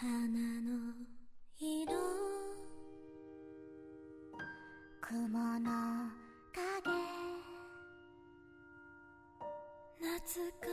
花の色。雲の影。懐か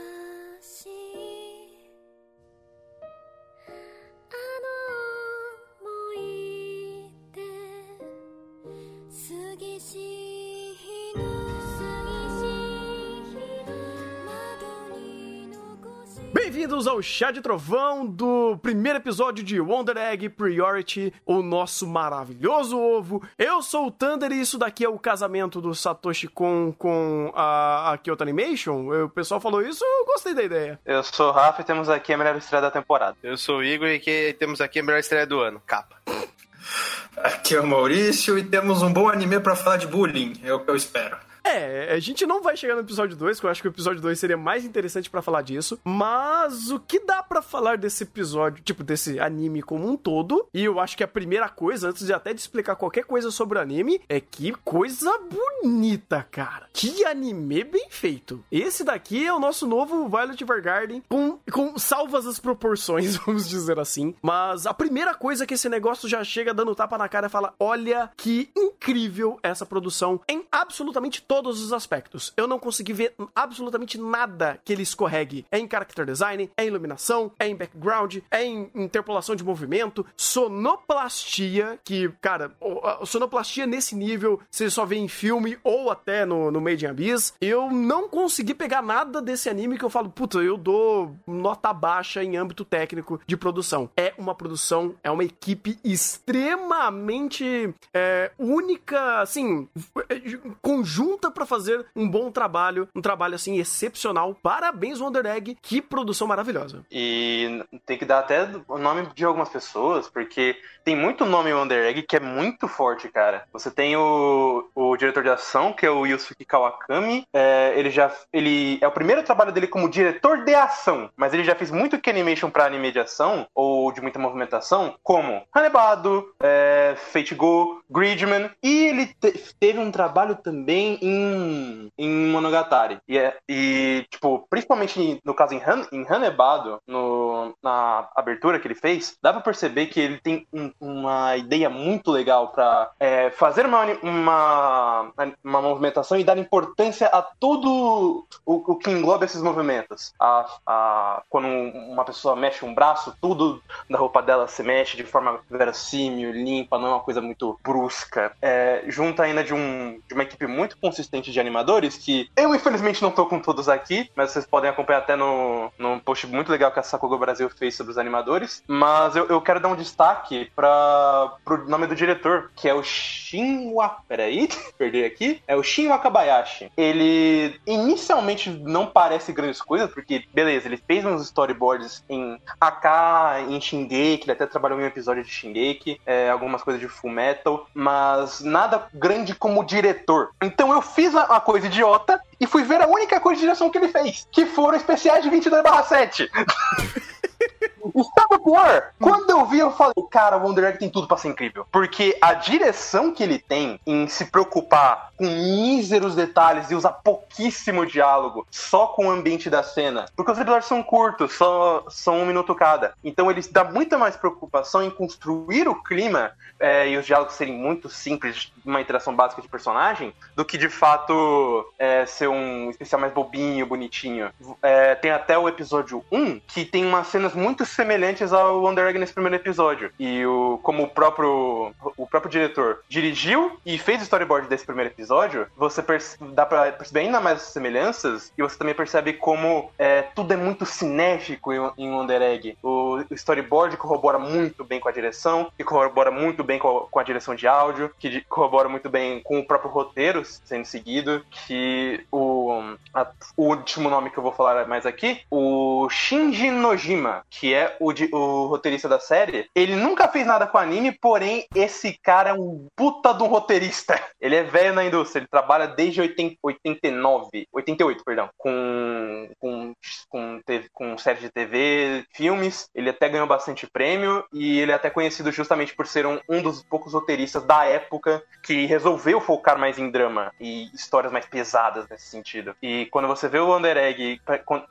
Bem-vindos ao Chá de Trovão do primeiro episódio de Wonder Egg Priority, o nosso maravilhoso ovo. Eu sou o Thunder e isso daqui é o casamento do Satoshi Kon com a, a Kyoto Animation. O pessoal falou isso, eu gostei da ideia. Eu sou o Rafa e temos aqui a melhor estreia da temporada. Eu sou o Igor e que temos aqui a melhor estreia do ano. Capa. Aqui é o Maurício e temos um bom anime pra falar de bullying, é o que eu espero. É, a gente não vai chegar no episódio 2, que eu acho que o episódio 2 seria mais interessante pra falar disso, mas o que dá pra falar desse episódio, tipo, desse anime como um todo, e eu acho que a primeira coisa, antes de até de explicar qualquer coisa sobre o anime, é que coisa bonita, cara. Que anime bem feito. Esse daqui é o nosso novo Violet Evergarden, com, com salvas as proporções, vamos dizer assim, mas a primeira coisa que esse negócio já chega dando tapa na cara e fala, olha que incrível essa produção em absolutamente todos os aspectos. Eu não consegui ver absolutamente nada que ele escorregue. É em character design, é em iluminação, é em background, é em interpolação de movimento, sonoplastia, que, cara, sonoplastia nesse nível você só vê em filme ou até no, no Made in Abyss. Eu não consegui pegar nada desse anime que eu falo, puta, eu dou nota baixa em âmbito técnico de produção. É uma produção, é uma equipe extremamente é, única, assim, conjunta pra fazer um bom trabalho, um trabalho assim excepcional. Parabéns, Wonder Egg, que produção maravilhosa. E tem que dar até o nome de algumas pessoas, porque tem muito nome Wonder Egg que é muito forte, cara. Você tem o, o diretor de ação, que é o Yusuke Kawakami. É, ele já. Ele é o primeiro trabalho dele como diretor de ação, mas ele já fez muito que animation pra anime de ação, ou de muita movimentação, como Hanebado, é, Fate Go, Gridman, e ele te- teve um trabalho também em, em Monogatari. E, é- e, tipo, principalmente no caso em, Han, em Hanebado, no, na abertura que ele fez, dá pra perceber que ele tem um- uma ideia muito legal pra é, fazer uma, uma, uma movimentação e dar importância a tudo o, o que engloba esses movimentos. A, a, quando uma pessoa mexe um braço, tudo da roupa dela se mexe de forma verossímil, limpa, não é uma coisa muito brusca. É, junto ainda de, um, de uma equipe muito consistente de animadores, que eu infelizmente não tô com todos aqui, mas vocês podem acompanhar até no, no post muito legal que a Sakuga Brasil fez sobre os animadores. Mas eu, eu quero dar um destaque para pro nome do diretor, que é o Shinwa. Peraí, perdi aqui. É o Shin Wakabayashi. Ele inicialmente não parece grandes coisas, porque, beleza, ele fez uns storyboards em AK, em Shingeki, ele até trabalhou em um episódio de Shingeki, é, algumas coisas de Full Metal, mas nada grande como diretor. Então eu fiz a, a coisa idiota e fui ver a única coisa de direção que ele fez, que foram especiais de 22/7. E sabe o pior? Quando eu vi, eu falei, cara, o Wonder Egg tem tudo pra ser incrível. Porque a direção que ele tem em se preocupar com míseros detalhes e usar pouquíssimo diálogo só com o ambiente da cena. Porque os episódios são curtos, só, são um minuto cada. Então ele dá muita mais preocupação em construir o clima é, e os diálogos serem muito simples, uma interação básica de personagem, do que de fato é, ser um especial mais bobinho, bonitinho. É, tem até o episódio 1 que tem umas cenas muito semelhantes ao Wonder Egg nesse primeiro episódio. E o, como o próprio, o próprio diretor dirigiu e fez o storyboard desse primeiro episódio, você dá pra perceber ainda mais as semelhanças e você também percebe como é, tudo é muito sinérgico em, em Wonder Egg. O, o storyboard corrobora muito bem com a direção, que corrobora muito bem com a, com a direção de áudio, que di- corrobora muito bem com o próprio roteiro sendo seguido, que o, a- o último nome que eu vou falar mais aqui, o Shinji Nojima, que é o, o roteirista da série, ele nunca fez nada com anime, porém esse cara é um puta de um roteirista. Ele é velho na indústria, ele trabalha desde 80, 89, 88, perdão, com, com, com, com série de TV, filmes, ele até ganhou bastante prêmio e ele é até conhecido justamente por ser um, um dos poucos roteiristas da época que resolveu focar mais em drama e histórias mais pesadas nesse sentido. E quando você vê o Under Egg,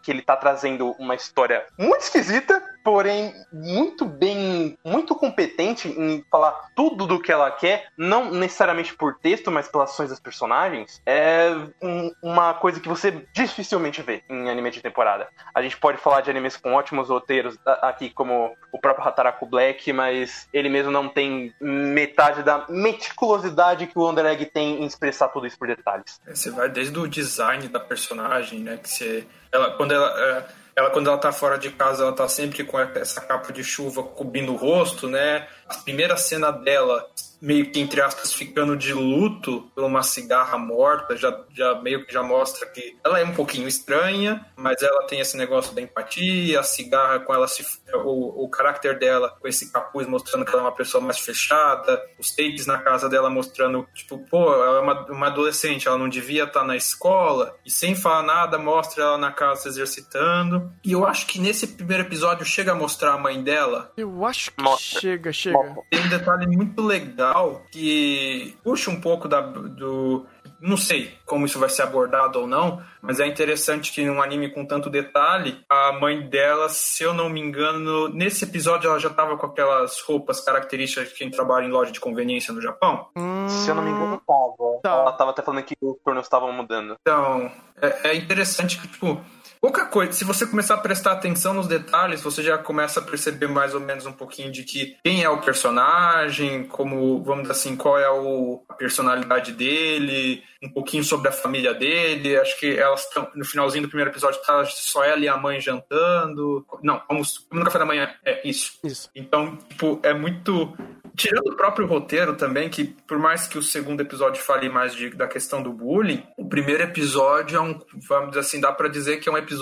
que ele tá trazendo uma história muito esquisita, porém muito bem, muito competente em falar tudo do que ela quer, não necessariamente por texto, mas pelas ações das personagens, é um- uma coisa que você dificilmente vê em anime de temporada. A gente pode falar de animes com ótimos roteiros aqui, como o próprio Hataraku Black, mas ele mesmo não tem metade da meticulosidade que o Under Egg tem em expressar tudo isso por detalhes. É, Você vai desde o design da personagem, né? Que você, ela, quando ela, é, ela quando ela tá fora de casa, ela tá sempre com essa capa de chuva cobrindo o rosto, né? A primeira cena dela, meio que entre aspas, ficando de luto por uma cigarra morta, já, já meio que já mostra que ela é um pouquinho estranha, mas ela tem esse negócio da empatia, a cigarra com ela se, o, o caráter dela com esse capuz mostrando que ela é uma pessoa mais fechada, os takes na casa dela mostrando, tipo, pô, ela é uma, uma adolescente, ela não devia estar na escola, e sem falar nada, mostra ela na casa se exercitando. E eu acho que nesse primeiro episódio chega a mostrar a mãe dela. Eu acho que Mostra. chega, chega. Tem um detalhe muito legal que puxa um pouco da, do. Não sei como isso vai ser abordado ou não, mas é interessante que num anime com tanto detalhe, a mãe dela, se eu não me engano, nesse episódio ela já tava com aquelas roupas características de quem trabalha em loja de conveniência no Japão. Se eu não me engano, tava. Tá. Ela tava até falando que os turnos estavam mudando. Então, é, é interessante que, tipo, pouca coisa. Se você começar a prestar atenção nos detalhes, você já começa a perceber mais ou menos um pouquinho de que quem é o personagem, como, vamos dizer assim, qual é o, a personalidade dele, um pouquinho sobre a família dele. Acho que elas estão, no finalzinho do primeiro episódio, tá só ela e a mãe jantando. Não, vamos no café da manhã. É isso. Isso. Então, tipo, é muito. Tirando o próprio roteiro também, que por mais que o segundo episódio fale mais de- da questão do bullying, o primeiro episódio é um, vamos dizer assim, dá pra dizer que é um episódio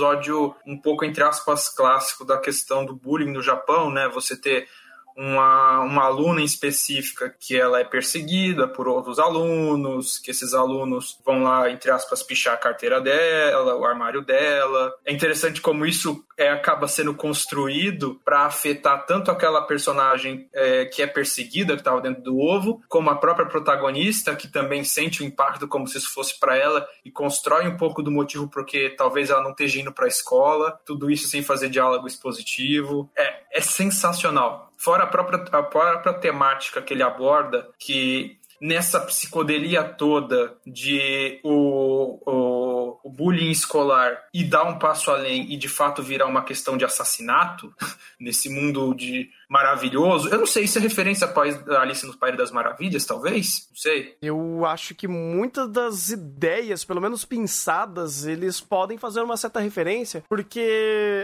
um pouco, entre aspas, clássico da questão do bullying no Japão, né? Você ter uma, uma aluna em específica que ela é perseguida por outros alunos, que esses alunos vão lá, entre aspas, pichar a carteira dela, o armário dela. É interessante como isso é, acaba sendo construído para afetar tanto aquela personagem é, que é perseguida, que estava dentro do ovo, como a própria protagonista, que também sente o impacto como se isso fosse para ela e constrói um pouco do motivo porque talvez ela não esteja indo para a escola. Tudo isso sem fazer diálogo expositivo. É, é sensacional. Fora a própria, a própria temática que ele aborda, que nessa psicodelia toda de o, o, bullying escolar e dar um passo além e de fato virar uma questão de assassinato nesse mundo de maravilhoso. Eu não sei, isso é referência a Alice no País das Maravilhas, talvez? Não sei. Eu acho que muitas das ideias, pelo menos pensadas, eles podem fazer uma certa referência, porque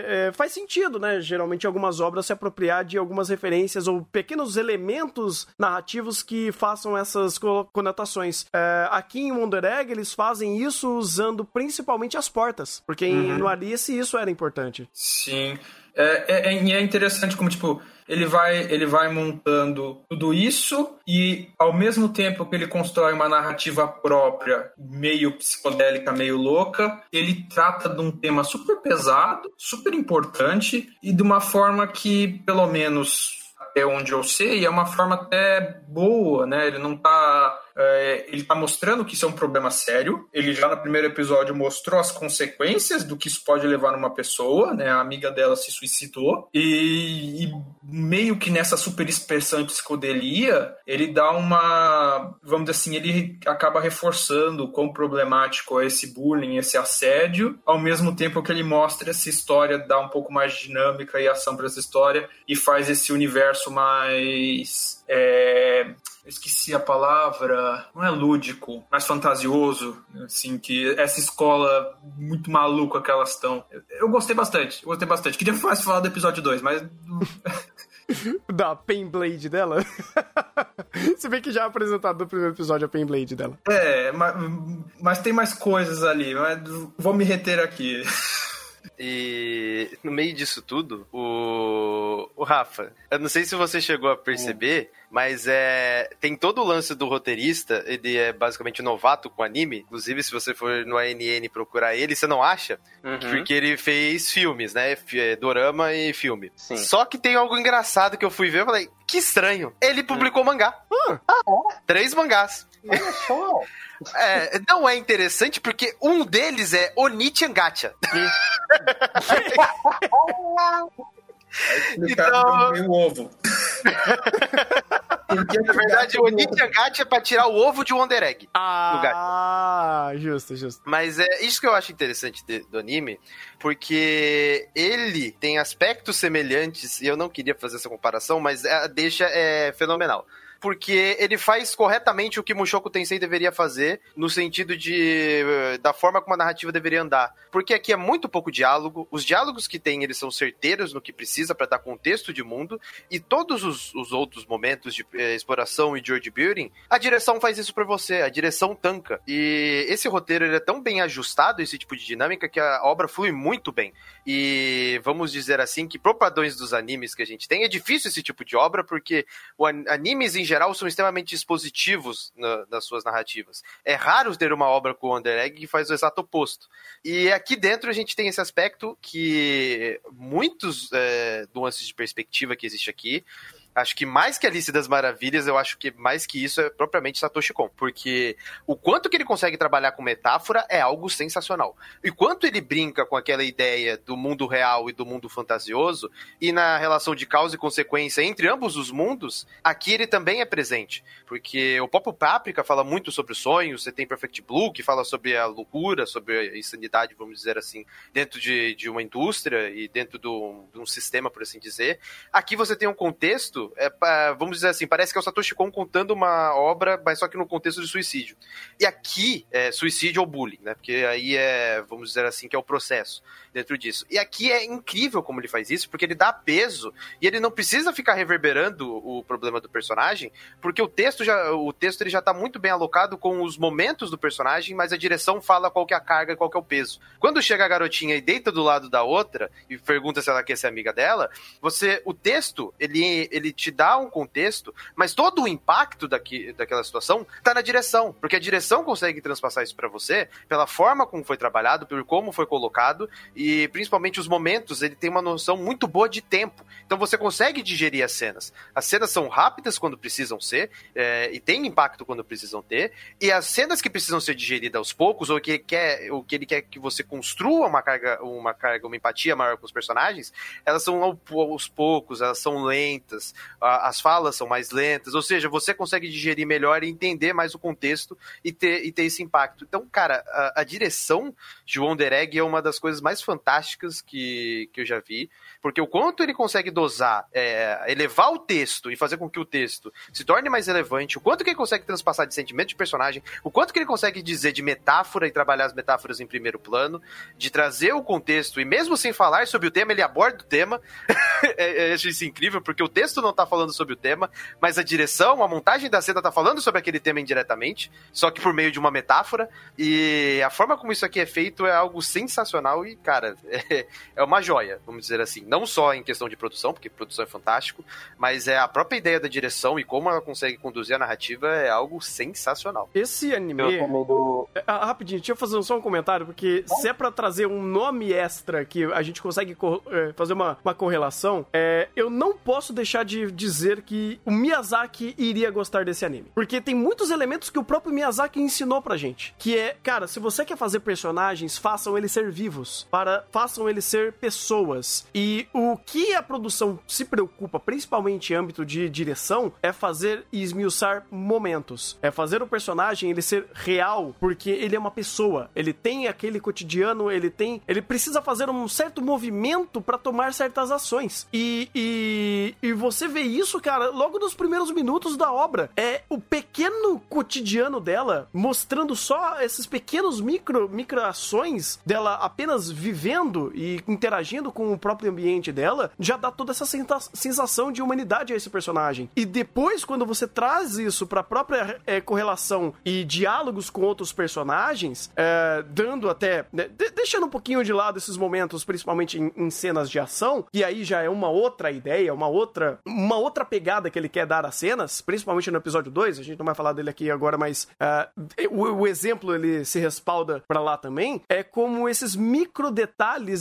é, faz sentido, né? Geralmente algumas obras se apropriar de algumas referências ou pequenos elementos narrativos que façam essas co- conotações. É, aqui em Wonder Egg, eles fazem isso usando principalmente as portas, porque em- no Alice isso era importante. Sim. É, é, é- e é interessante como, tipo, ele vai, ele vai montando tudo isso e, ao mesmo tempo que ele constrói uma narrativa própria, meio psicodélica, meio louca, ele trata de um tema super pesado, super importante e de uma forma que, pelo menos até onde eu sei, é uma forma até boa, né? Ele não tá. é, ele tá mostrando que isso é um problema sério. Ele já no primeiro episódio mostrou as consequências do que isso pode levar numa pessoa, né? A amiga dela se suicidou. E, e meio que nessa super expressão de psicodelia, ele dá uma. Vamos dizer assim, ele acaba reforçando o quão problemático é esse bullying, esse assédio, ao mesmo tempo que ele mostra essa história, dá um pouco mais de dinâmica e ação para essa história e faz esse universo mais. é, esqueci a palavra, não é lúdico, mais fantasioso, assim, que essa escola muito maluca que elas estão. Eu, eu gostei bastante, eu gostei bastante. Queria mais falar do episódio 2, mas Da Painblade dela. Se bem que já é apresentado no primeiro episódio a Painblade dela. é, mas, mas tem mais coisas ali, mas vou me reter aqui. E no meio disso tudo, o, o Rafa, eu não sei se você chegou a perceber, mas é tem todo o lance do roteirista, ele é basicamente novato com anime, inclusive se você for no ANN procurar ele, você não acha? Uhum. Porque ele fez filmes, né? É, Dorama e filme. Sim. Só que tem algo engraçado que eu fui ver, eu falei, que estranho. Ele publicou mangá. Três mangás. Olha só. É, não é interessante porque um deles é Onichan Gacha. Explicado Então- o ovo. Na verdade, o Onichangate é pra tirar o ovo de Wonder Egg. Ah, justo, justo. Mas é isso que eu acho interessante de- do anime, porque ele tem aspectos semelhantes, e eu não queria fazer essa comparação, mas a deixa é fenomenal. Porque ele faz corretamente o que Mushoku Tensei deveria fazer, no sentido de eh, da forma como a narrativa deveria andar. Porque aqui é muito pouco diálogo, os diálogos que tem, eles são certeiros no que precisa para dar contexto de mundo, e todos os, os outros momentos de eh, exploração e de world building, a direção faz isso pra você, a direção tanca. E esse roteiro ele é tão bem ajustado, esse tipo de dinâmica, que a obra flui muito bem. E vamos dizer assim que, pro dos animes que a gente tem, é difícil esse tipo de obra, porque o an- animes em geral são extremamente expositivos na- nas suas narrativas. É raro ter uma obra com o Under Egg que faz o exato oposto. E aqui dentro a gente tem esse aspecto que muitos é, nuances de perspectiva que existe aqui. Acho que mais que Alice das Maravilhas, eu acho que mais que isso é propriamente Satoshi Kon. Porque o quanto que ele consegue trabalhar com metáfora é algo sensacional. E quanto ele brinca com aquela ideia do mundo real e do mundo fantasioso, e na relação de causa e consequência entre ambos os mundos, aqui ele também é presente. Porque o Popo Paprika fala muito sobre os sonhos, você tem Perfect Blue, que fala sobre a loucura, sobre a insanidade, vamos dizer assim, dentro de, de uma indústria e dentro do, de um sistema, por assim dizer. Aqui você tem um contexto, é, vamos dizer assim, parece que é o Satoshi Kon contando uma obra, mas só que no contexto de suicídio. E aqui é suicídio ou bullying, né? Porque aí é, vamos dizer assim, que é o processo dentro disso. E aqui é incrível como ele faz isso, porque ele dá peso e ele não precisa ficar reverberando o problema do personagem, porque o texto já, o texto ele já tá muito bem alocado com os momentos do personagem, mas a direção fala qual que é a carga, qual que é o peso. Quando chega a garotinha e deita do lado da outra e pergunta se ela quer ser amiga dela, você, o texto, ele, ele te dá um contexto, mas todo o impacto daqui, daquela situação tá na direção, porque a direção consegue transpassar isso pra você pela forma como foi trabalhado, por como foi colocado e principalmente os momentos, ele tem uma noção muito boa de tempo. Então você consegue digerir as cenas. As cenas são rápidas quando precisam ser é, e tem impacto quando precisam ter, e as cenas que precisam ser digeridas aos poucos ou que quer, ou que ele quer que você construa uma carga, uma carga, uma empatia maior com os personagens, elas são ao- aos poucos, elas são lentas, as falas são mais lentas, ou seja, você consegue digerir melhor e entender mais o contexto e ter, e ter esse impacto. Então, cara, a, a direção de Wonder Egg é uma das coisas mais fantásticas que, que eu já vi, porque o quanto ele consegue dosar, é, elevar o texto e fazer com que o texto se torne mais relevante, o quanto que ele consegue transpassar de sentimento de personagem, o quanto que ele consegue dizer de metáfora e trabalhar as metáforas em primeiro plano, de trazer o contexto, e mesmo sem falar sobre o tema, ele aborda o tema. é, é, eu acho isso incrível, porque o texto não tá falando sobre o tema, mas a direção, a montagem da cena tá falando sobre aquele tema indiretamente, só que por meio de uma metáfora. E a forma como isso aqui é feito é algo sensacional e, cara, é, é uma joia, vamos dizer assim. Não só em questão de produção, porque produção é fantástico, mas é a própria ideia da direção e como ela consegue conduzir a narrativa é algo sensacional. Esse anime. Eu também do. Ah, rapidinho, deixa eu fazer só um comentário, porque se é pra trazer um nome extra que a gente consegue co- é, fazer uma, uma correlação, é, eu não posso deixar de dizer que o Miyazaki iria gostar desse anime. Porque tem muitos elementos que o próprio Miyazaki ensinou pra gente. Que é, cara, se você quer fazer personagens, façam eles ser vivos. Para, façam eles ser pessoas. E o que a produção se preocupa, principalmente em âmbito de direção, é fazer e esmiuçar momentos. É fazer o personagem ele ser real, porque ele é uma pessoa. Ele tem aquele cotidiano, ele tem. Ele precisa fazer um certo movimento pra tomar certas ações. E, e, e você vê isso, cara, logo nos primeiros minutos da obra. É o pequeno cotidiano dela, mostrando só esses pequenos micro, micro ações dela apenas vivendo e interagindo com o próprio ambiente dela, já dá toda essa sensação de humanidade a esse personagem. E depois, quando você traz isso pra própria é, correlação e diálogos com outros personagens, é, dando até. né, de- deixando um pouquinho de lado esses momentos, principalmente em, em cenas de ação, e aí já é uma outra ideia, uma outra, uma outra pegada que ele quer dar às cenas, principalmente no episódio 2, a gente não vai falar dele aqui agora, mas ah, o, o exemplo ele se respalda pra lá também, é como esses micro detalhes,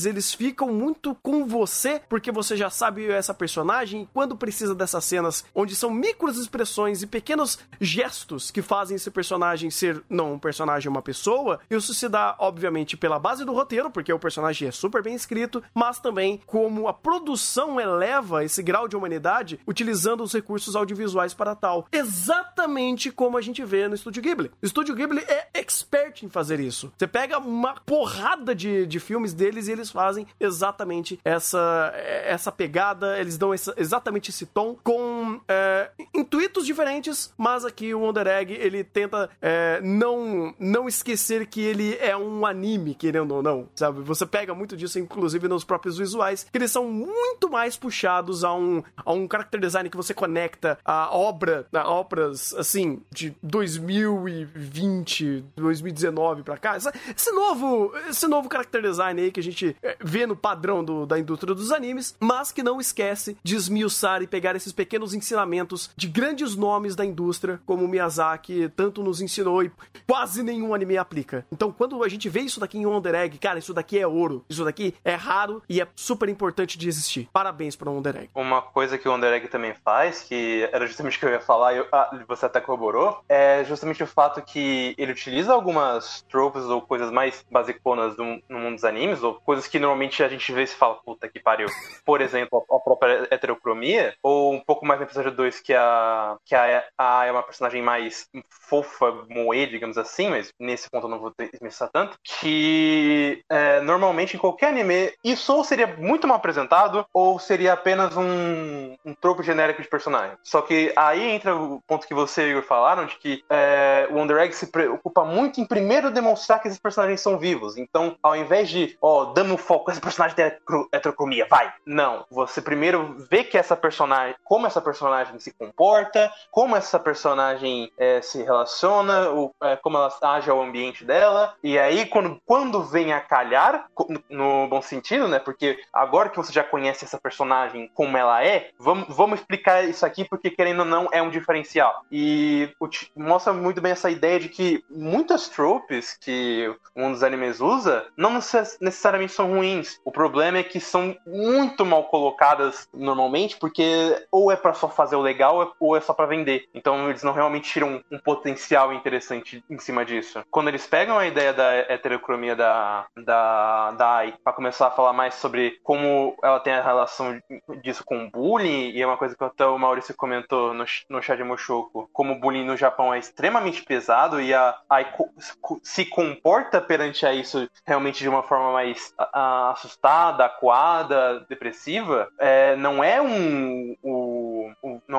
eles ficam muito com você, porque você já sabe essa personagem, quando precisa dessas cenas, onde são micros expressões e pequenos gestos que fazem esse personagem ser, não um personagem, uma pessoa, isso se dá, obviamente, pela base do roteiro, porque o personagem é super bem escrito, mas também como a produção eleva esse grau de humanidade utilizando os recursos audiovisuais para tal. Exatamente como a gente vê no Estúdio Ghibli. O Estúdio Ghibli é expert em fazer isso. Você pega uma porrada de, de filmes deles e eles fazem exatamente essa, essa pegada, eles dão essa, exatamente esse tom com é, intuitos diferentes, mas aqui o Wonder Egg ele tenta é, não, não esquecer que ele é um anime, querendo ou não, sabe? Você pega muito disso, inclusive nos próprios visuais, que eles são muito mais puxados a um, a um character design que você conecta a obra, a obras assim, de 2020, 2019 pra cá. Esse novo, esse novo character design aí que a gente é, vê no padrão do- da indústria dos animes, mas que não esquece de esmiuçar e pegar esses pequenos ensinamentos de grandes nomes da indústria, como Miyazaki tanto nos ensinou e quase nenhum anime aplica. Então, quando a gente vê isso daqui em Wonder Egg, cara, isso daqui é ouro. Isso daqui é raro e é super importante de existir. Parabéns para Wonder Egg. Uma coisa que o Wonder Egg também faz, que era justamente o que eu ia falar, eu- ah, você até corroborou, é justamente o fato que ele utiliza algumas tropes ou coisas mais basiconas do, no mundo dos animes, ou coisas que normalmente a gente vê e se fala, puta que pariu. Por exemplo, a própria heterocromia, ou um pouco mais no episódio 2, que a, que a, a é uma personagem mais fofa, moe, digamos assim, mas nesse ponto eu não vou esmiuçar tanto, que é, normalmente em qualquer anime, isso ou seria muito mal apresentado, ou seria apenas um, um tropo genérico de personagem. Só que aí entra o ponto que você e Igor falaram, de que é, o Wonder Egg se preocupa muito em primeiro demonstrar que esses personagens são vivos. Então, ao invés de, ó, damos foco, esse personagem tem hetero- heterocromia, vai. Não, você primeiro vê que essa personagem, como essa personagem se comporta, como essa personagem é, se relaciona, o- é, como ela age ao ambiente dela. E aí, quando, quando vem a calhar, no, bom sentido, né? Porque agora que você já conhece essa personagem como ela é, vamos, vamos explicar isso aqui, porque querendo ou não, é um diferencial. E mostra muito bem essa ideia de que muitas tropes que um dos animes usa não necess- necessariamente são ruins. O problema é que são muito mal colocadas normalmente, porque ou é pra só fazer o legal ou é só pra vender. Então eles não realmente tiram um potencial interessante em cima disso. Quando eles pegam a ideia da heterocromia da, da, da Ai pra começar a falar mais sobre como ela tem a relação disso com bullying, e é uma coisa que até o Maurício comentou no, no chat de Moshoko, como o bullying no Japão é extremamente pesado e a Ai se comporta perante a isso realmente de uma forma mais a- a- assustada, acuada, depressiva, é, não é um, o-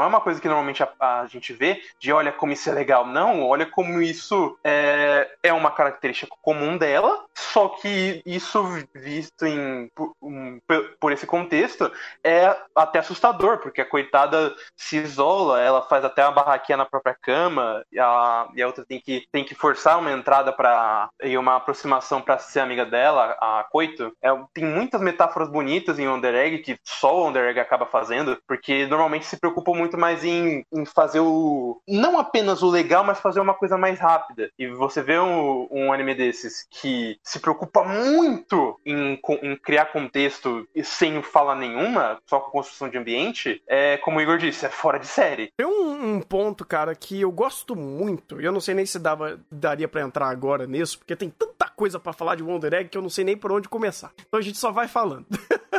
não é uma coisa que normalmente a, a gente vê de olha como isso é legal, não, olha como isso é, é uma característica comum dela, só que isso visto em por, um, por- esse contexto é até assustador, porque a coitada se isola, ela faz até uma barraquinha na própria cama, e a, e a outra tem que, tem que forçar uma entrada para e uma aproximação para ser amiga dela, a Coito. É, tem muitas metáforas bonitas em Wonder Egg que só o Wonder Egg acaba fazendo, porque normalmente se preocupam muito mais em, em fazer o. não apenas o legal, mas fazer uma coisa mais rápida. E você vê um, um anime desses que se preocupa muito em, em criar contexto sem fala nenhuma, só com construção de ambiente, é como o Igor disse, é fora de série. Tem um, um ponto, cara, que eu gosto muito, e eu não sei nem se dava, daria pra entrar agora nisso, porque tem tanta coisa pra falar de Wonder Egg que eu não sei nem por onde começar. Então a gente só vai falando.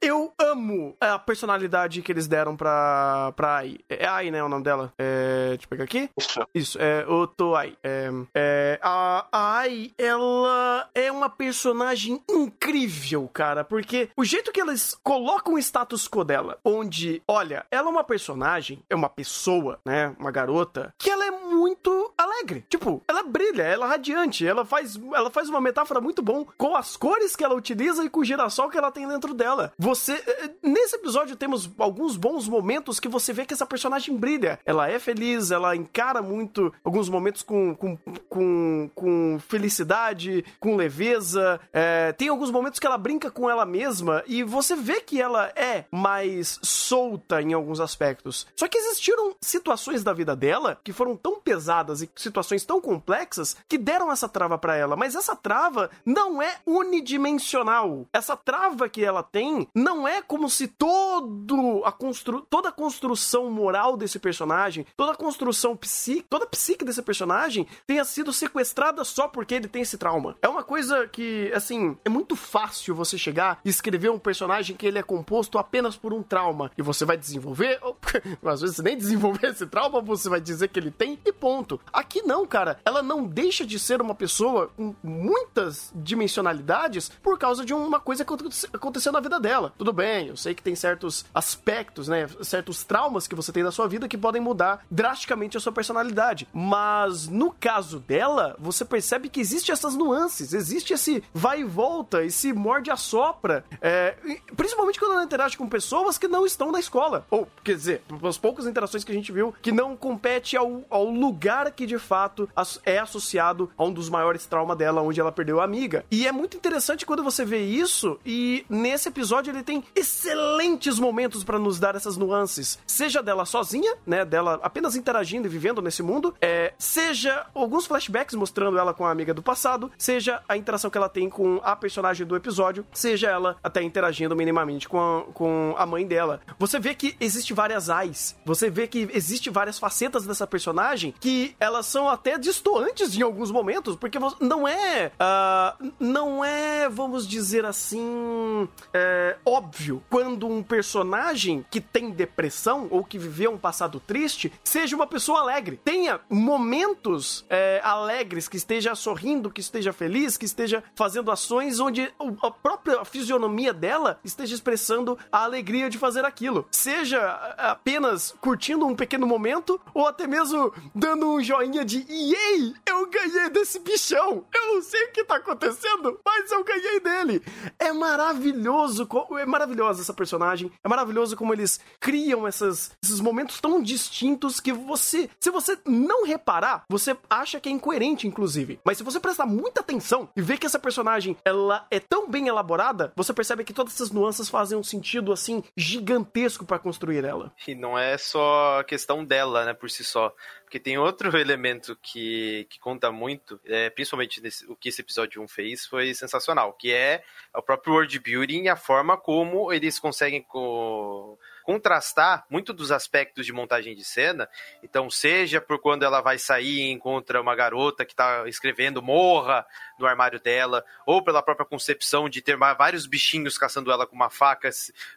eu amo a personalidade que eles deram pra, pra Ai. É Ai, né, o nome dela? É, deixa eu pegar aqui. Isso. Isso, é Otoai. É, é, a, a Ai, ela é uma personagem incrível, cara, porque o jeito que eles colocam o status quo dela, onde, olha, ela é uma personagem, é uma pessoa, né, uma garota, que ela é muito alegre. Tipo, ela brilha, ela é radiante, ela faz, ela faz uma metáfora muito bom com as cores que ela utiliza e com o girassol que ela tem dentro dela. Você, eh, nesse episódio temos alguns bons momentos que você vê que essa personagem brilha. Ela é feliz, ela encara muito alguns momentos com, com, com, com felicidade, com leveza. É, tem alguns momentos que ela brinca com ela mesma e você vê que ela é mais solta em alguns aspectos. Só que existiram situações da vida dela que foram tão pesadas e situações tão complexas que deram essa trava pra ela, mas essa trava não é unidimensional. Essa trava que ela tem não é como se todo a constru... toda a construção moral desse personagem, toda a construção psíquica, toda a psique desse personagem tenha sido sequestrada só porque ele tem esse trauma. É uma coisa que, assim, é muito fácil você chegar e escrever um personagem que ele é composto apenas por um trauma e você vai desenvolver, ou, às vezes nem desenvolver esse trauma, você vai dizer que ele tem e ponto. Aqui não, cara. Ela não deixa de ser uma pessoa com muitas dimensionalidades por causa de uma coisa que aconte- aconteceu na vida dela. Tudo bem, eu sei que tem certos aspectos, né, certos traumas que você tem na sua vida que podem mudar drasticamente a sua personalidade. Mas no caso dela, você percebe que existe essas nuances, existe esse vai e volta, esse morde a sopra, é, principalmente quando ela interage com pessoas que não estão na escola. Ou, quer dizer, as poucas interações que a gente viu que não compete ao, ao lugar que de fato é associado a um dos maiores traumas dela, onde ela perdeu a amiga. E é muito interessante quando você vê isso, e nesse episódio ele tem excelentes momentos pra nos dar essas nuances. Seja dela sozinha, né? Dela apenas interagindo e vivendo nesse mundo, é, seja alguns flashbacks mostrando ela com a amiga do passado, seja a interação que ela tem com a personagem do episódio, seja ela até interagindo minimamente com a, com a mãe dela. Você vê que existe várias eyes, você vê que existe várias facetas dessa personagem que elas são até distoantes em alguns momentos, porque não é. ah, não é, vamos dizer assim. É, óbvio quando um personagem que tem depressão ou que viveu um passado triste seja uma pessoa alegre. Tenha momentos é, alegres, que esteja sorrindo, que esteja feliz, que esteja fazendo ações onde a própria fisionomia dela esteja expressando a alegria de fazer aquilo. Seja apenas curtindo um pequeno momento ou até mesmo dando um joinha de Yay! Eu ganhei desse bichão! Eu não sei o que tá acontecendo, mas eu ganhei dele! É maravilhoso, co- é maravilhosa essa personagem, é maravilhoso como eles criam essas, esses momentos tão distintos que você, se você não reparar, você acha que é incoerente, inclusive. Mas se você prestar muita atenção e ver que essa personagem, ela é tão bem elaborada, você percebe que todas essas nuances fazem um sentido, assim, gigantesco pra construir ela. E não é só questão dela, né, por si só. Porque tem outro elemento que, que conta muito, é, principalmente nesse- o que esse episódio 1 fez, foi sensacional, que é o próprio world building e a forma como eles conseguem co- contrastar muito dos aspectos de montagem de cena. Então, seja por quando ela vai sair e encontra uma garota que tá escrevendo morra no armário dela, ou pela própria concepção de ter vários bichinhos caçando ela com uma faca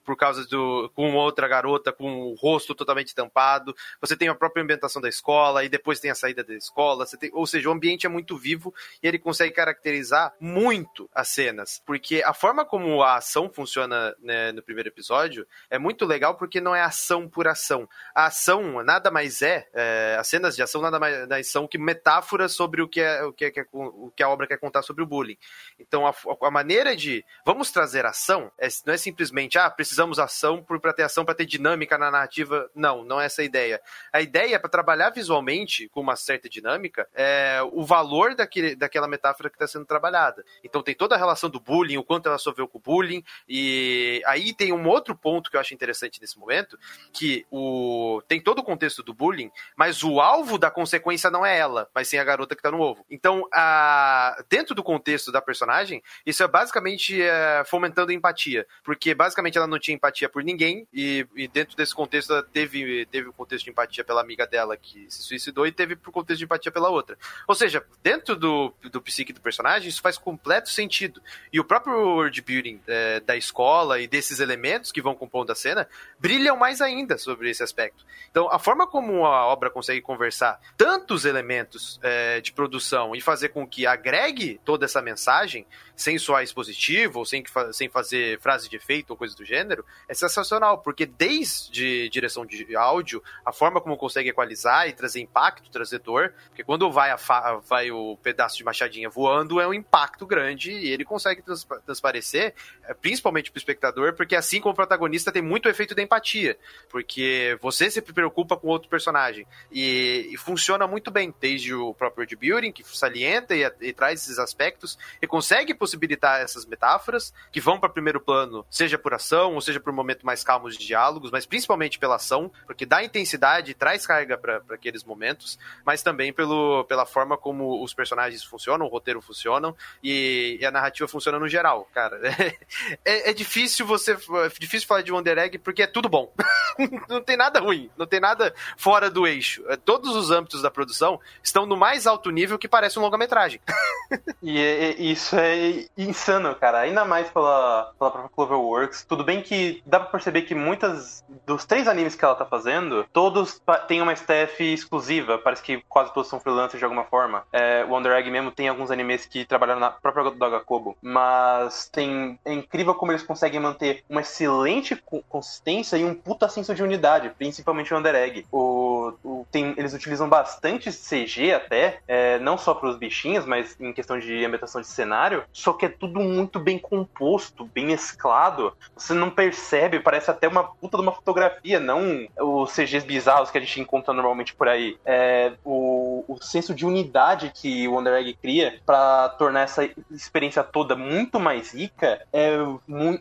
por causa do com outra garota com o rosto totalmente tampado. Você tem a própria ambientação da escola e depois tem a saída da escola, tem, ou seja, o ambiente é muito vivo e ele consegue caracterizar muito as cenas, porque a forma como a ação funciona né, no primeiro episódio é muito legal porque não é ação por ação. A ação nada mais é, é, as cenas de ação nada mais são que metáforas sobre o que, é, o, que é, o que a obra quer contar sobre o bullying. Então a, a maneira de vamos trazer ação é, não é simplesmente ah precisamos ação para ter ação para ter dinâmica na narrativa. Não, não é essa a ideia. A ideia é para trabalhar visualmente com uma certa dinâmica é, o valor daquele, daquela metáfora que está sendo trabalhada. Então tem toda a relação do bullying, o quanto ela sofreu com o bullying e aí tem um outro ponto que eu acho interessante nesse momento que o tem todo o contexto do bullying, mas o alvo da consequência não é ela, mas sim a garota que tá no ovo. Então, a, dentro do contexto da personagem, isso é basicamente é, fomentando empatia, porque basicamente ela não tinha empatia por ninguém e, e dentro desse contexto ela teve teve o contexto de empatia pela amiga dela que se suicidou e teve o contexto de empatia pela outra. Ou seja, dentro do, do psique do personagem, isso faz completo sentido. E o próprio world building é, da escola e desses elementos que vão compondo a cena brilham mais ainda sobre esse aspecto. Então, a forma como a obra consegue conversar tantos elementos é, de produção e fazer com que agregue toda essa mensagem, sem soar expositivo, ou sem, sem fazer frase de efeito ou coisa do gênero, é sensacional, porque desde direção de áudio, a forma como consegue equalizar e trazer impacto, trazer dor, porque quando vai, a vai o pedaço de machadinha voando, é um impacto grande e ele consegue trans transparecer, principalmente para o espectador, porque assim como o protagonista tem muito efeito da empatia, porque você se preocupa com outro personagem. E, e funciona muito bem, desde o próprio world building, que salienta e, e traz esses aspectos, e consegue possibilitar essas metáforas que vão para primeiro plano, seja por ação, ou seja por momentos mais calmos de diálogos, mas principalmente pela ação, porque dá intensidade e traz carga para aqueles momentos, mas também pelo, pela forma como os personagens funcionam, o roteiro funcionam e, e a narrativa funciona no geral, cara. É, é, difícil você. É difícil falar de Wonder Egg porque é tudo bom. não tem nada ruim, não tem nada fora do eixo. É, todos os âmbitos da produção estão no mais alto nível que parece um longa-metragem. e, e, isso é insano, cara. Ainda mais pela, pela própria Cloverworks. Tudo bem que dá pra perceber que muitas dos três animes que ela tá fazendo, todos têm uma staff exclusiva. Parece que quase todos são freelancers de alguma forma. É, Wonder Egg mesmo tem alguns animes que trabalharam na própria Doga Kobo. Mas tem, é incrível como eles conseguem manter uma excelente consistência e um puta senso de unidade, principalmente o Wonder Egg. O, o, tem, eles utilizam bastante CG até, é, não só para os bichinhos, mas em questão de ambientação de cenário, só que é tudo muito bem composto, bem mesclado. Você não percebe, parece até uma puta de uma fotografia, não os CGs bizarros que a gente encontra normalmente por aí. É, o, o senso de unidade que o Wonder Egg cria para tornar essa experiência toda muito mais rica é,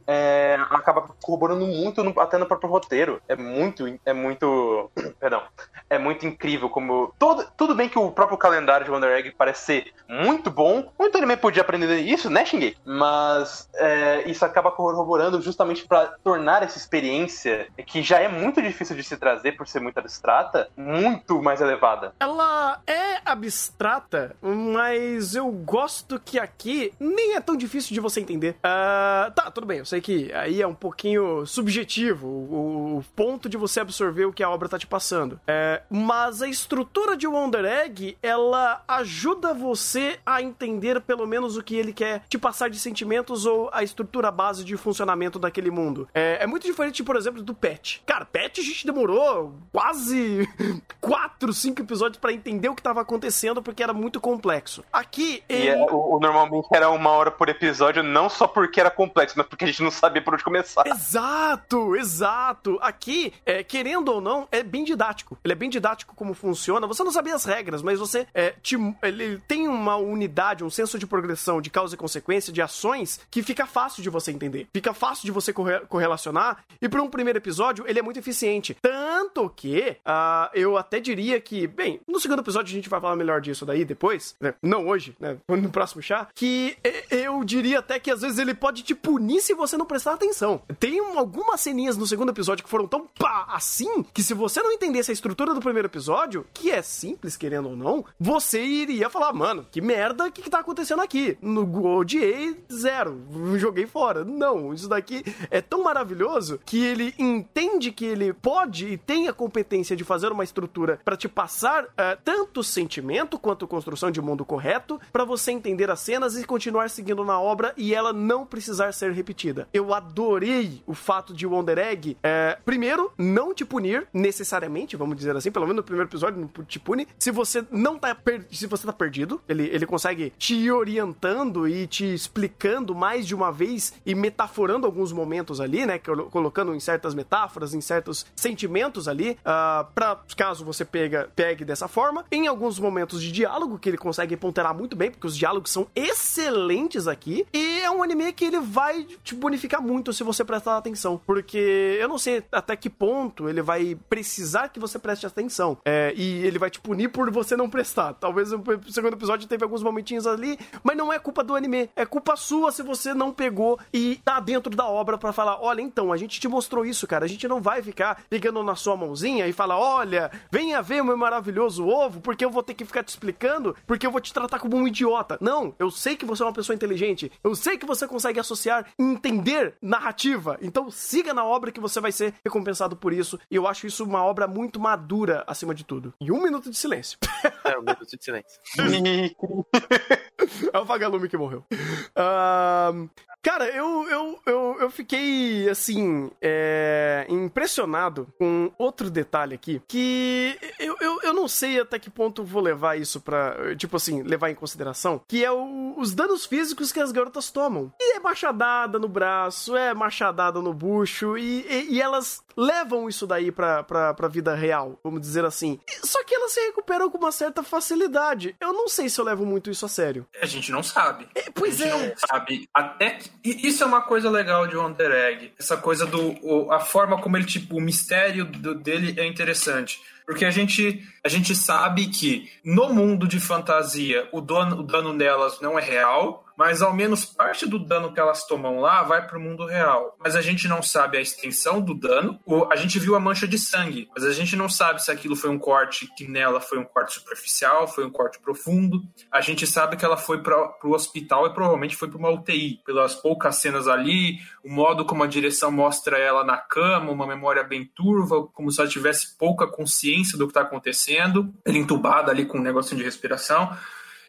é, acaba corroborando muito no, até no próprio roteiro. É muito, é muito, perdão, é muito incrível como todo, tudo bem que o próprio calendário de Wonder Egg parece ser muito bom, muito anime podia aprender isso, né, Shingi? Mas é, isso acaba corroborando justamente para tornar essa experiência que já é muito difícil de se trazer por ser muito abstrata, muito mais elevada. Ela é abstrata, mas eu gosto que aqui nem é tão difícil de você entender. Uh, tá, tudo bem, eu sei que aí é um pouquinho subjetivo o, o ponto de você absorver o que a obra tá te passando. É, mas a estrutura de Wonder Egg, ela ajuda você a entender pelo menos o que ele quer te passar de sentimentos ou a estrutura base de funcionamento daquele mundo. É, é muito diferente, por exemplo, do Pet. Cara, Pet a gente demorou quase 4, 5 episódios para entender o que tava acontecendo porque era muito complexo. Aqui, ele... E é, o, o, normalmente era uma hora por episódio, não só porque era complexo, mas porque a gente não sabia por onde começar. Exato, exato. Aqui, é, querendo ou não, é bem didático. Ele é bem didático como funciona. Você não sabia as regras, mas você é, te, ele tem uma unidade, um senso de progressão, de causa e consequência, de ações, que fica fácil de você entender. Fica fácil de você corre correlacionar. E para um primeiro episódio, ele é muito eficiente. Tanto que uh, eu até diria que, bem, no segundo episódio a gente vai falar melhor disso daí depois, né? Não hoje, né? No próximo chá. Que eu diria até que às vezes ele pode te punir se você não prestar atenção. Tem algumas ceninhas no segundo episódio que foram tão pá assim que se você não entendesse a estrutura do primeiro episódio, que é simples, querendo ou não, você iria falar, mano, que merda, o que, que tá acontecendo aqui? No odiei zero, joguei fora. Não, isso daqui é tão maravilhoso que ele entende que ele pode e tem a competência de fazer uma estrutura para te passar uh, tanto sentimento quanto construção de mundo correto, para você entender as cenas e continuar seguindo na obra e ela não precisar ser repetida. Eu adorei o fato de Wonder Egg, é, primeiro, não te punir necessariamente, vamos dizer assim, pelo menos no primeiro episódio não te pune, se você não tá se você tá perdido, ele, ele consegue te orientando e te explicando mais de uma vez e metaforando alguns momentos ali, né, colocando em certas metáforas, em certos sentimentos ali, uh, ah, para caso você pega, pegue dessa forma, em alguns momentos de diálogo que ele consegue ponderar muito bem, porque os diálogos são excelentes aqui, e é um anime que ele vai te bonificar muito se você prestar atenção, porque eu não sei até que ponto ele vai precisar que você preste atenção, é, e ele vai te punir por você não prestar. Talvez o segundo episódio teve alguns momentinhos ali, mas não é culpa do anime, é culpa sua se você não pegou e tá dentro da obra para falar, olha, então, a gente te mostrou isso, cara, a gente não vai ficar pegando na sua mãozinha e falar, olha, venha ver o meu maravilhoso ovo, porque eu vou ter que ficar te explicando, porque eu vou te tratar como um idiota. Não, eu sei que você é uma pessoa inteligente, eu sei que você consegue associar e entender narrativa, então siga na obra que você vai ser recompensado por isso, e eu acho isso uma obra muito madura, acima de tudo. E um minuto de silêncio. É, um minuto de silêncio. é o vagalume que morreu. Uh, Cara, eu, eu, eu, eu fiquei, assim, é, impressionado com outro detalhe aqui, que eu, eu, eu não sei até que ponto vou levar isso pra, tipo assim, levar em consideração, que é o, os danos físicos que as garotas tomam. E é machadada no braço, é machadada no bucho, e, e, e elas levam isso daí pra, pra, pra vida real, vamos dizer assim. Só que elas se recuperam com uma certa facilidade. Eu não sei se eu levo muito isso a sério. A gente não sabe. É, pois a gente é. não sabe. Até que... Isso é uma coisa legal de Wonder Egg. Essa coisa do. o- a forma como ele, tipo, o mistério do- dele é interessante. Porque a gente, a gente sabe que no mundo de fantasia o dano, o dano nelas não é real, mas ao menos parte do dano que elas tomam lá vai pro mundo real. Mas a gente não sabe a extensão do dano. O- a gente viu a mancha de sangue, mas a gente não sabe se aquilo foi um corte que nela foi um corte superficial, foi um corte profundo. A gente sabe que ela foi para pro hospital e provavelmente foi para uma UTI, pelas poucas cenas ali, o modo como a direção mostra ela na cama, uma memória bem turva, como se ela tivesse pouca consciência do que está acontecendo, ela entubada ali com um negocinho de respiração.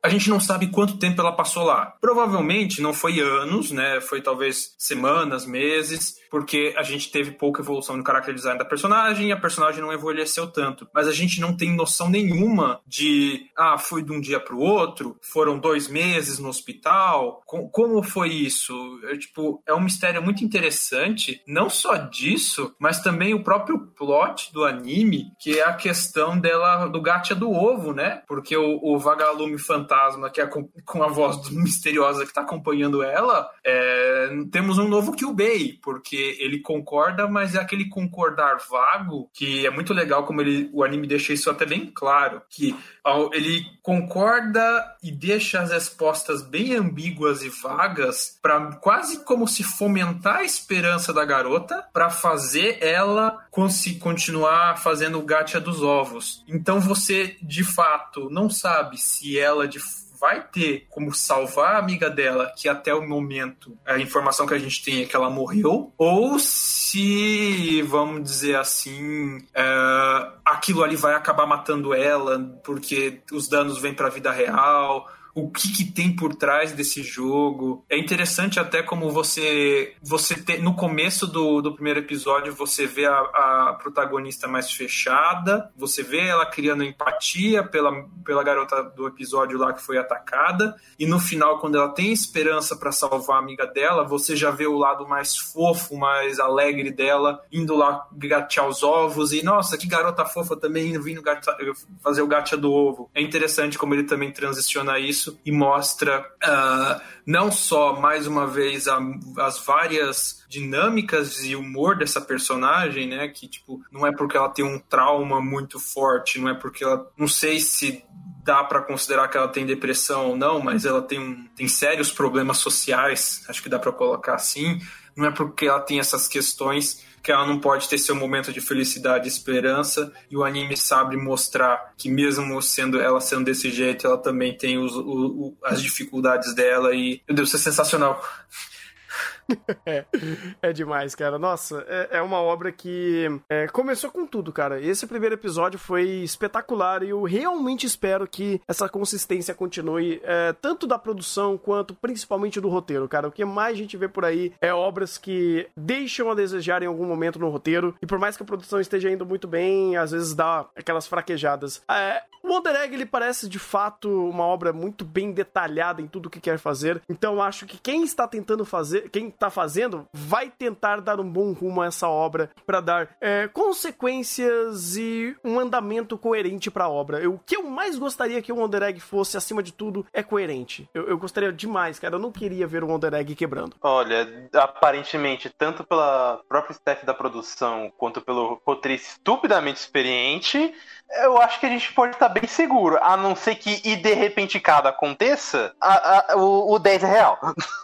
A gente não sabe quanto tempo ela passou lá. Provavelmente não foi anos, né? Foi talvez semanas, meses, porque a gente teve pouca evolução no character design da personagem e a personagem não envelheceu tanto. Mas a gente não tem noção nenhuma de, ah, foi de um dia para o outro, foram dois meses no hospital. Co- como foi isso? É, tipo, é um mistério muito interessante, não só disso, mas também o próprio plot do anime, que é a questão dela, do gacha do ovo, né? Porque o, o vagalume fantasma, que é com, com a voz misteriosa que tá acompanhando ela, é, temos um novo Kyubei, porque ele concorda, mas é aquele concordar vago, que é muito legal como ele, o anime deixa isso até bem claro, que ele concorda e deixa as respostas bem ambíguas e vagas para quase como se fomentar a esperança da garota para fazer ela continuar fazendo o gacha dos ovos. Então você de fato não sabe se ela de vai ter como salvar a amiga dela, que até o momento a informação que a gente tem é que ela morreu, ou se, vamos dizer assim, é, aquilo ali vai acabar matando ela, porque os danos vêm para a vida real. O que, que tem por trás desse jogo? É interessante até como você você tem, no começo do, do primeiro episódio você vê a, a protagonista mais fechada, você vê ela criando empatia pela, pela garota do episódio lá que foi atacada, e no final, quando ela tem esperança para salvar a amiga dela, você já vê o lado mais fofo, mais alegre dela, indo lá gatear os ovos, e nossa, que garota fofa também vindo gata- fazer o gacha do ovo. É interessante como ele também transiciona isso e mostra ah, não só, mais uma vez, a- as várias dinâmicas e humor dessa personagem, né? Que, tipo, não é porque ela tem um trauma muito forte, não é porque ela. Não sei se dá para considerar que ela tem depressão ou não, mas ela tem, um, tem sérios problemas sociais, acho que dá para colocar assim. Não é porque ela tem essas questões que ela não pode ter seu momento de felicidade e esperança, e o anime sabe mostrar que mesmo sendo ela sendo desse jeito, ela também tem os, o- o- as dificuldades dela e, meu Deus, isso é sensacional. É, é demais, cara. Nossa, é, é uma obra que é, começou com tudo, cara. Esse primeiro episódio foi espetacular e eu realmente espero que essa consistência continue, é, tanto da produção quanto principalmente do roteiro, cara. O que mais a gente vê por aí é obras que deixam a desejar em algum momento no roteiro e por mais que a produção esteja indo muito bem, às vezes dá aquelas fraquejadas. É, Wonder Egg, ele parece de fato uma obra muito bem detalhada em tudo que quer fazer, então acho que quem está tentando fazer, quem tá fazendo, vai tentar dar um bom rumo a essa obra para dar é, consequências e um andamento coerente para a obra. Eu- O que eu mais gostaria que o Wonder Egg fosse, acima de tudo, é coerente. Eu, eu gostaria demais, cara. Eu não queria ver o Wonder Egg quebrando. Olha, aparentemente, tanto pela própria staff da produção quanto pelo roteirista estupidamente experiente, eu acho que a gente pode estar bem seguro. A não ser que, e de repente, cada aconteça, a- a- o, o 10 é real.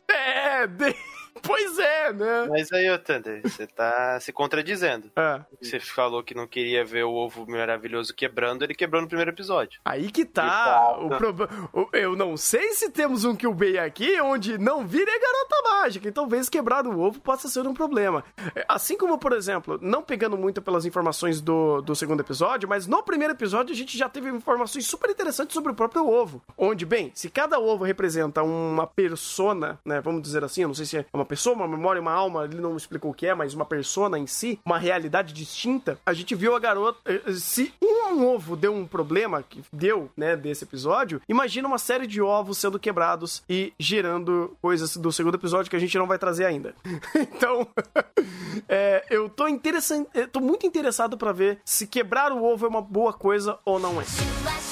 É, de- pois é, né? Mas aí, ô Thunder, você tá se contradizendo. É. Você falou que não queria ver o ovo maravilhoso quebrando, ele quebrou no primeiro episódio. Aí que tá. O falta. prob- o- Eu não sei se temos um Kyubey aqui onde não vire a garota mágica. Então, talvez quebrar o ovo possa ser um problema. É, Assim como, por exemplo, não pegando muito pelas informações do, do segundo episódio, mas no primeiro episódio a gente já teve informações super interessantes sobre o próprio ovo. Onde, bem, se cada ovo representa uma persona, né? Vamos dizer assim, eu não sei se é uma pessoa, uma memória, uma alma, ele não explicou o que é, mas uma persona em si, uma realidade distinta. A gente viu a garota. Eh, eh, se um ovo deu um problema, que deu, né, desse episódio, imagina uma série de ovos sendo quebrados e gerando coisas do segundo episódio que a gente não vai trazer ainda. então, é, eu tô interessante, tô muito interessado para ver se quebrar o ovo é uma boa coisa ou não é.